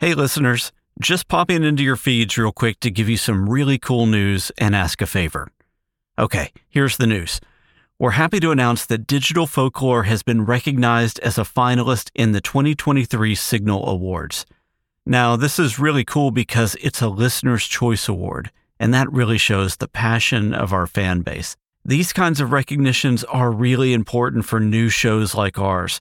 Hey, listeners, just popping into your feeds real quick to give you some really cool news and ask a favor. Okay, here's the news. We're happy to announce that Digital Folklore has been recognized as a finalist in the 2023 Signal Awards. Now, this is really cool because it's a Listener's Choice Award, and that really shows the passion of our fan base. These kinds of recognitions are really important for new shows like ours.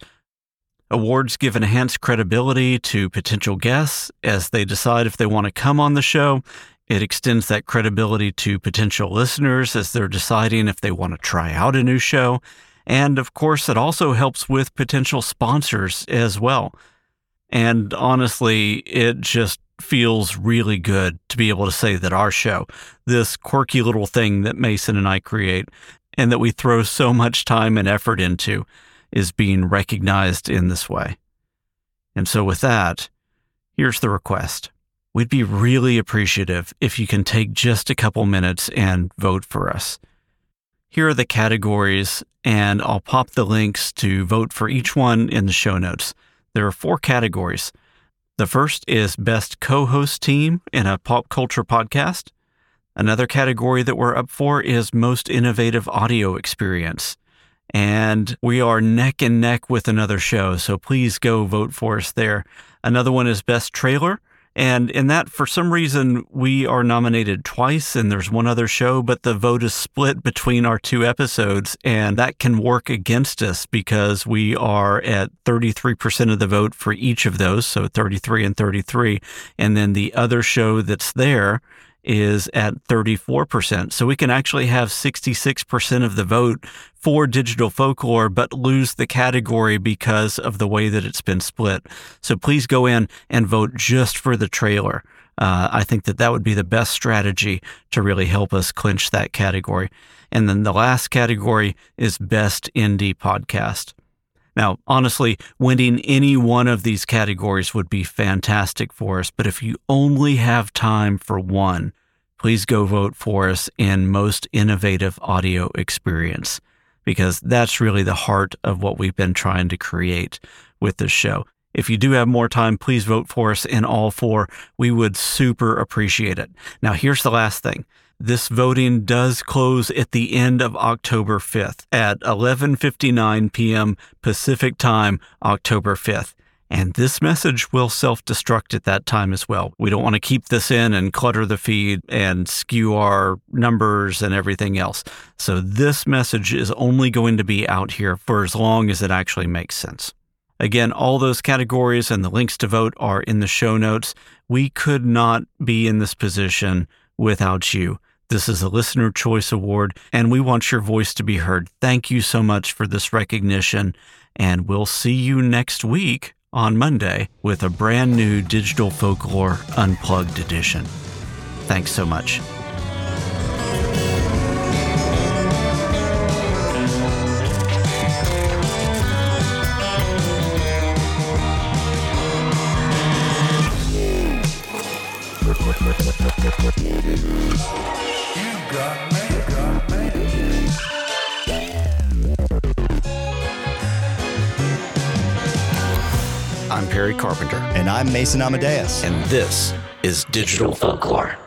Awards give enhanced credibility to potential guests as they decide if they want to come on the show. It extends that credibility to potential listeners as they're deciding if they want to try out a new show. And of course, it also helps with potential sponsors as well. And honestly, it just feels really good to be able to say that our show, this quirky little thing that Mason and I create and that we throw so much time and effort into, is being recognized in this way. And so, with that, here's the request. We'd be really appreciative if you can take just a couple minutes and vote for us. Here are the categories, and I'll pop the links to vote for each one in the show notes. There are four categories. The first is Best Co host Team in a Pop Culture Podcast. Another category that we're up for is Most Innovative Audio Experience. And we are neck and neck with another show, so please go vote for us there. Another one is Best Trailer. And in that, for some reason, we are nominated twice, and there's one other show, but the vote is split between our two episodes. And that can work against us because we are at 33% of the vote for each of those. So 33 and 33. And then the other show that's there is at 34%. So we can actually have 66% of the vote for digital folklore, but lose the category because of the way that it's been split. So please go in and vote just for the trailer. Uh, I think that that would be the best strategy to really help us clinch that category. And then the last category is Best Indie Podcast. Now, honestly, winning any one of these categories would be fantastic for us, but if you only have time for one, please go vote for us in Most Innovative Audio Experience, because that's really the heart of what we've been trying to create with this show. If you do have more time, please vote for us in all four. We would super appreciate it. Now, here's the last thing. This voting does close at the end of October 5th at 11:59 p.m. Pacific Time, October 5th. And this message will self destruct at that time as well. We don't want to keep this in and clutter the feed and skew our numbers and everything else. So, this message is only going to be out here for as long as it actually makes sense. Again, all those categories and the links to vote are in the show notes. We could not be in this position without you. This is a Listener Choice Award, and we want your voice to be heard. Thank you so much for this recognition, and we'll see you next week on Monday with a brand new Digital Folklore Unplugged edition. Thanks so much. I'm Perry Carpenter. And I'm Mason Amadeus. And this is Digital Folklore.